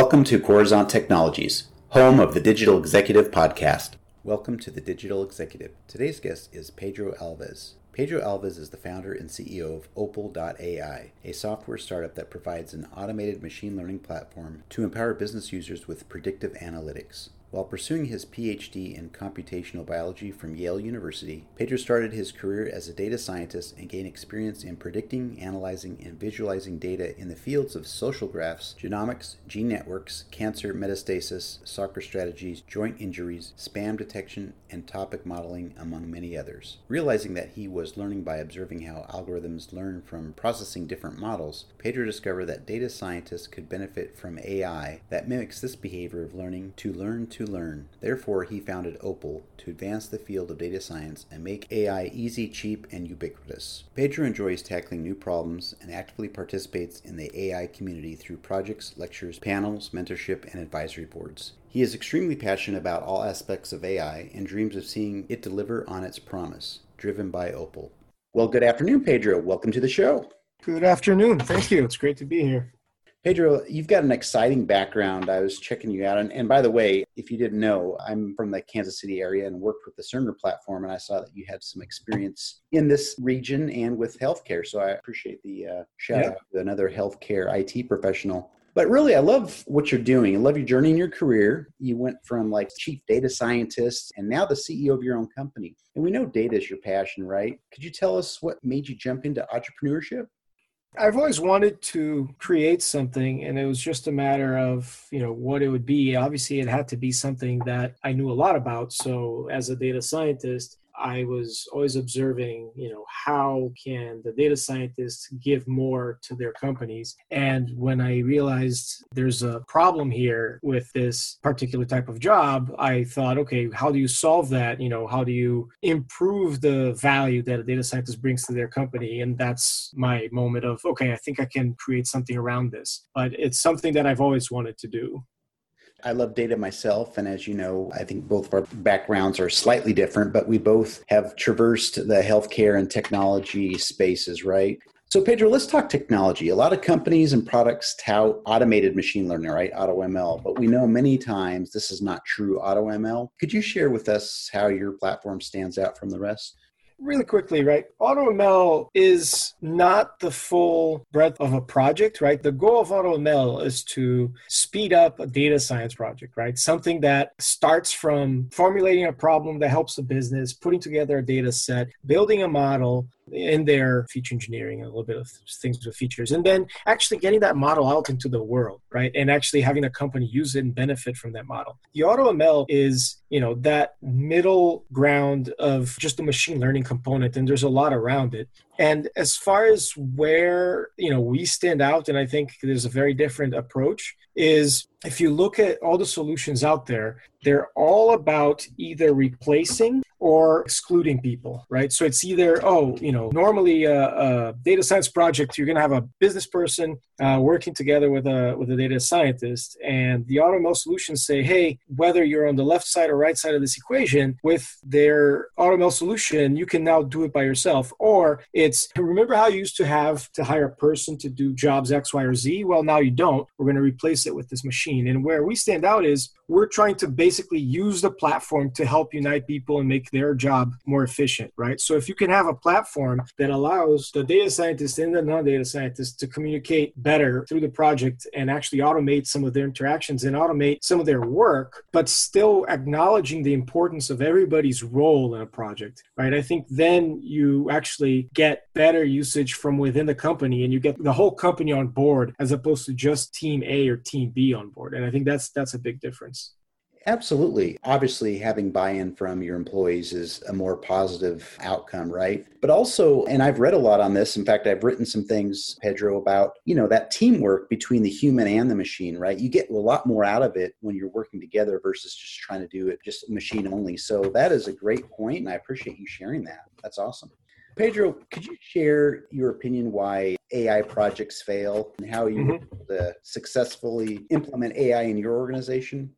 Welcome to Coruzant Technologies, home of the Digital Executive Podcast. Welcome to the Digital Executive. Today's guest is Pedro Alves. Pedro Alves is the founder and CEO of Ople.ai, a software startup that provides an automated machine learning platform to empower business users with predictive analytics. While pursuing his PhD in computational biology from Yale University, Pedro started his career as a data scientist and gained experience in predicting, analyzing, and visualizing data in the fields of social graphs, genomics, gene networks, cancer metastasis, soccer strategies, joint injuries, spam detection, and topic modeling, among many others. Realizing that he was learning by observing how algorithms learn from processing different models, Pedro discovered that data scientists could benefit from AI that mimics this behavior of learning to learn to to learn. Therefore, he founded Ople to advance the field of data science and make AI easy, cheap, and ubiquitous. Pedro enjoys tackling new problems and actively participates in the AI community through projects, lectures, panels, mentorship, and advisory boards. He is extremely passionate about all aspects of AI and dreams of seeing it deliver on its promise, driven by Ople. Well, good afternoon, Pedro. Welcome to the show. Good afternoon. Thank you. It's great to be here. Pedro, you've got an exciting background. I was checking you out. And, and, by the way, if you didn't know, I'm from the Kansas City area and worked with the Cerner platform. And I saw that you had some experience in this region and with healthcare. So I appreciate the uh, shout yeah. out to another healthcare IT professional. But really, I love what you're doing. I love your journey in your career. You went from like chief data scientist and now the CEO of your own company. And we know data is your passion, right? Could you tell us what made you jump into entrepreneurship? I've always wanted to create something, and it was just a matter of, you know, what it would be. Obviously, it had to be something that I knew a lot about. So, as a data scientist, I was always observing, you know, how can the data scientists give more to their companies? And when I realized there's a problem here with this particular type of job, I thought, okay, how do you solve that? You know, how do you improve the value that a data scientist brings to their company? And that's my moment of, okay, I think I can create something around this. But it's something that I've always wanted to do. I love data myself. And as you know, I think both of our backgrounds are slightly different, but we both have traversed the healthcare and technology spaces, right? So, Pedro, let's talk technology. A lot of companies and products tout automated machine learning, right? AutoML, but we know many times this is not true AutoML. Could you share with us how your platform stands out from the rest? Really quickly, right? AutoML is not the full breadth of a project, right? The goal of AutoML is to speed up a data science project, right? Something that starts from formulating a problem that helps the business, putting together a data set, building a model, in their feature engineering, a little bit of things with features, and then actually getting that model out into the world, right? And actually having a company use it and benefit from that model. The AutoML is, you know, that middle ground of just the machine learning component, and there's a lot around it. And as far as where, you know, we stand out, and I think there's a very different approach, is if you look at all the solutions out there, they're all about either replacing or excluding people, right? So it's either, oh, you know, normally a, a data science project, you're going to have a business person uh, working together with a with a data scientist, and the AutoML solutions say, hey, whether you're on the left side or right side of this equation, with their AutoML solution, you can now do it by yourself. Or it's remember how you used to have to hire a person to do jobs X, Y, or Z? Well, now you don't. We're going to replace it with this machine. And where we stand out is we're trying to basically use the platform to help unite people and make their job more efficient, right? So if you can have a platform that allows the data scientist and the non-data scientist to communicate better through the project and actually automate some of their interactions and automate some of their work, but still acknowledging the importance of everybody's role in a project, right? I think then you actually better usage from within the company and you get the whole company on board as opposed to just team A or team B on board. And I think that's that's a big difference. Absolutely. Obviously, having buy in from your employees is a more positive outcome, right? But also, and I've read a lot on this. In fact, I've written some things, Pedro, about, you know, that teamwork between the human and the machine, right? You get a lot more out of it when you're working together versus just trying to do it just machine only. So that is a great point, and I appreciate you sharing that. That's awesome. Pedro, could you share your opinion why AI projects fail and how you mm-hmm. successfully implement AI in your organization?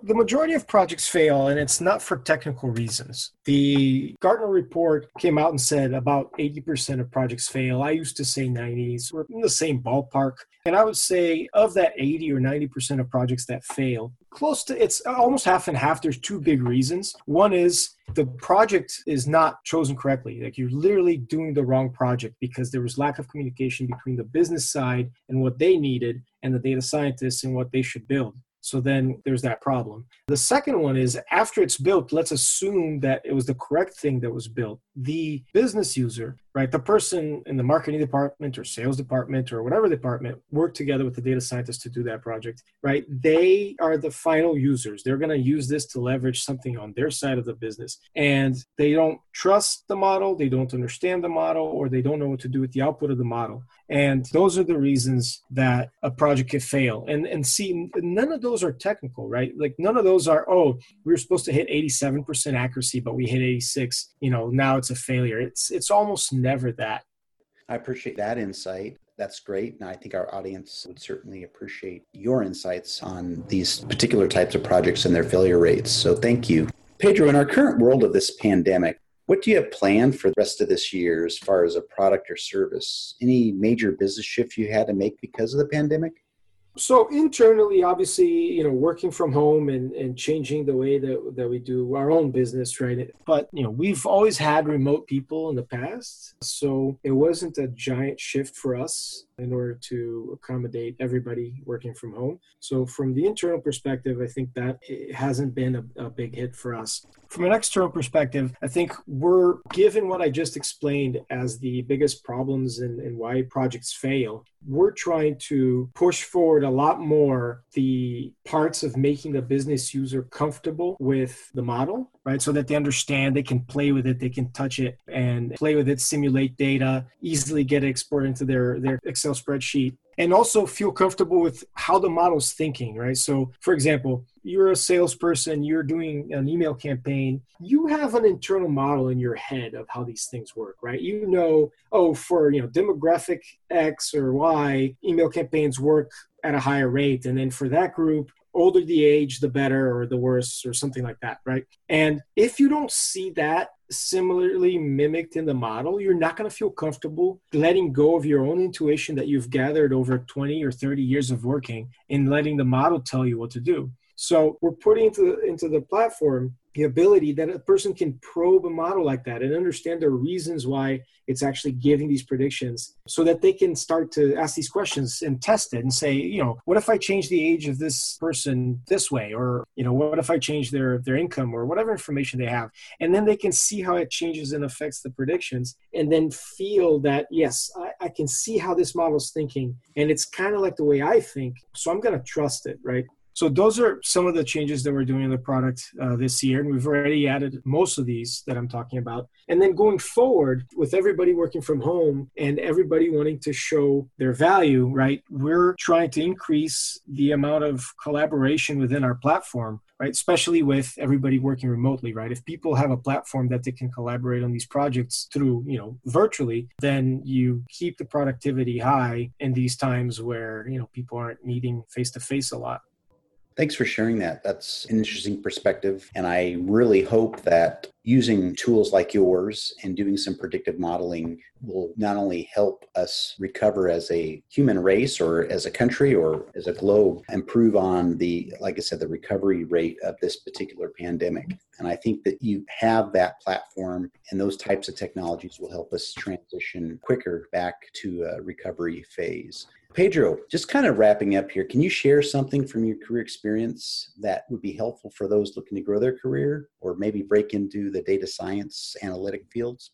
The majority of projects fail, and it's not for technical reasons. The Gartner report came out and said about 80% of projects fail. I used to say 90s. We're in the same ballpark. And I would say of that 80 or 90% of projects that fail, close to it's almost half and half. There's two big reasons. One is the project is not chosen correctly. Like you're literally doing the wrong project because there was lack of communication between the business side and what they needed and the data scientists and what they should build. So then there's that problem. The second one is after it's built, let's assume that it was the correct thing that was built. The business user, right, the person in the marketing department or sales department or whatever department work together with the data scientist to do that project, right? They are the final users. They're going to use this to leverage something on their side of the business. And they don't trust the model, they don't understand the model, or they don't know what to do with the output of the model. And those are the reasons that a project could fail. And and see, none of those are technical, right? Like none of those are, oh, we were supposed to hit 87% accuracy, but we hit 86. You know, now it's a failure. It's it's almost never that. I appreciate that insight. That's great. And I think our audience would certainly appreciate your insights on these particular types of projects and their failure rates. So thank you. Pedro, in our current world of this pandemic, what do you have planned for the rest of this year as far as a product or service? Any major business shift you had to make because of the pandemic? So internally obviously you know working from home and, and changing the way that, that we do our own business right? But you know we've always had remote people in the past. So it wasn't a giant shift for us in order to accommodate everybody working from home. So from the internal perspective i think that hasn't been a, a big hit for us. From an external perspective i think we're given what i just explained as the biggest problems and, and why projects fail we're trying to push forward a lot more the parts of making the business user comfortable with the model, right? So that they understand, they can play with it, they can touch it and play with it, simulate data, easily get it exported into their, their Excel spreadsheet and also feel comfortable with how the model's thinking, right? So, for example, you're a salesperson, you're doing an email campaign, you have an internal model in your head of how these things work, right? You know, oh, for you know, demographic X or Y, email campaigns work at a higher rate. And then for that group, older the age, the better or the worse, or something like that, right? And if you don't see that similarly mimicked in the model, you're not going to feel comfortable letting go of your own intuition that you've gathered over 20 or 30 years of working and letting the model tell you what to do. So we're putting into into the platform the ability that a person can probe a model like that and understand the reasons why it's actually giving these predictions so that they can start to ask these questions and test it and say you know what if i change the age of this person this way? Or you know what if i change their their income or whatever information they have? And then they can see how it changes and affects the predictions and then feel that yes i, I can see how this model is thinking. And it's kind of like the way i think. So i'm going to trust it right so those are some of the changes that we're doing in the product uh, this year, and we've already added most of these that I'm talking about. And then going forward, with everybody working from home and everybody wanting to show their value, right? We're trying to increase the amount of collaboration within our platform right especially with everybody working remotely right if people have a platform that they can collaborate on these projects through you know virtually then you keep the productivity high in these times where you know people aren't meeting face to face a lot Thanks for sharing that. That's an interesting perspective. And I really hope that using tools like yours and doing some predictive modeling will not only help us recover as a human race or as a country or as a globe, improve on the, like I said, the recovery rate of this particular pandemic. And I think that you have that platform and those types of technologies will help us transition quicker back to a recovery phase. Pedro, just kind of wrapping up here, can you share something from your career experience that would be helpful for those looking to grow their career or maybe break into the data science analytic fields?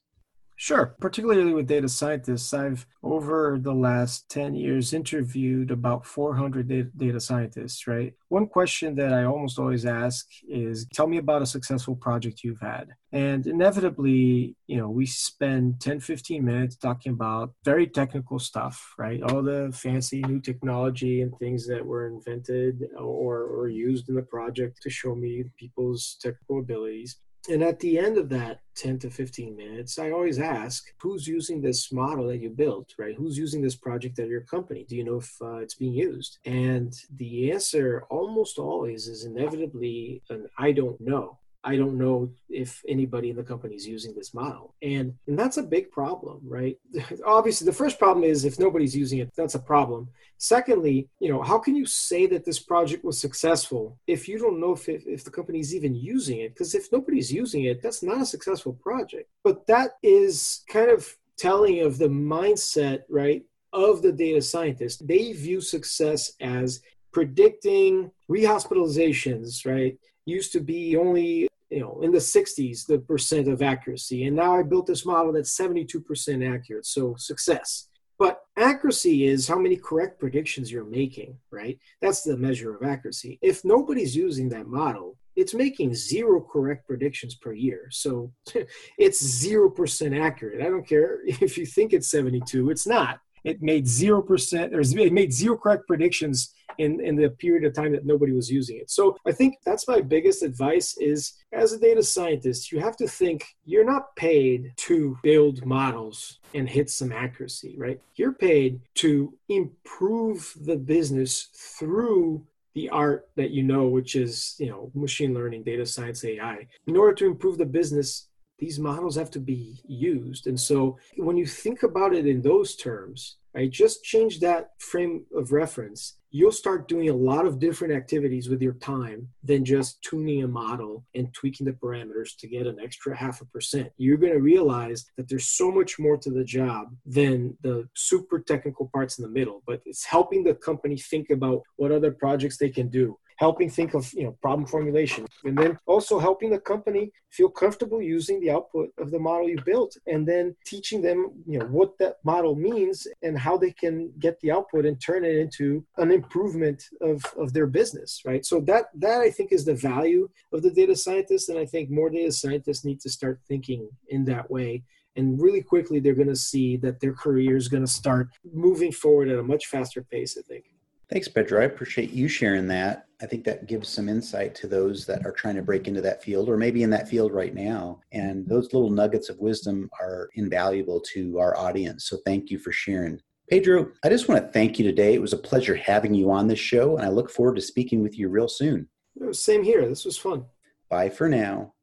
Sure. Particularly with data scientists, I've over the last 10 years interviewed about 400 data scientists, right? One question that I almost always ask is tell me about a successful project you've had. And inevitably, you know, we spend 10, 15 minutes talking about very technical stuff, right? All the fancy new technology and things that were invented or, or used in the project to show me people's technical abilities. And at the end of that 10 to 15 minutes, I always ask, who's using this model that you built, right? Who's using this project at your company? Do you know if uh, it's being used? And the answer almost always is inevitably an I don't know. I don't know if anybody in the company is using this model. And, and that's a big problem, right? Obviously, the first problem is if nobody's using it, that's a problem. Secondly, you know, how can you say that this project was successful if you don't know if, if the company is even using it? Because if nobody's using it, that's not a successful project. But that is kind of telling of the mindset, right, of the data scientist. They view success as predicting rehospitalizations, right? Used to be only you know in the 60s the percent of accuracy. And now i built this model that's 72% accurate so success. But accuracy is how many correct predictions you're making right? That's the measure of accuracy. If nobody's using that model it's making zero correct predictions per year. So it's 0% accurate. I don't care if you think it's 72 it's not it made 0% or it made zero correct predictions in, in the period of time that nobody was using it. So I think that's my biggest advice is as a data scientist, you have to think you're not paid to build models and hit some accuracy, right? You're paid to improve the business through the art that you know, which is, you know, machine learning, data science, AI. In order to improve the business, these models have to be used. And so when you think about it in those terms, right, just change that frame of reference. You'll start doing a lot of different activities with your time than just tuning a model and tweaking the parameters to get an extra half a percent. You're going to realize that there's so much more to the job than the super technical parts in the middle, but it's helping the company think about what other projects they can do helping think of you know problem formulation. And then also helping the company feel comfortable using the output of the model you built and then teaching them you know what that model means and how they can get the output and turn it into an improvement of, of their business right? So that that i think is the value of the data scientist and i think more data scientists need to start thinking in that way. And really quickly they're going to see that their career is going to start moving forward at a much faster pace i think Thanks, Pedro. I appreciate you sharing that. I think that gives some insight to those that are trying to break into that field or maybe in that field right now. And those little nuggets of wisdom are invaluable to our audience. So thank you for sharing. Pedro, I just want to thank you today. It was a pleasure having you on this show, and I look forward to speaking with you real soon. Same here. This was fun. Bye for now.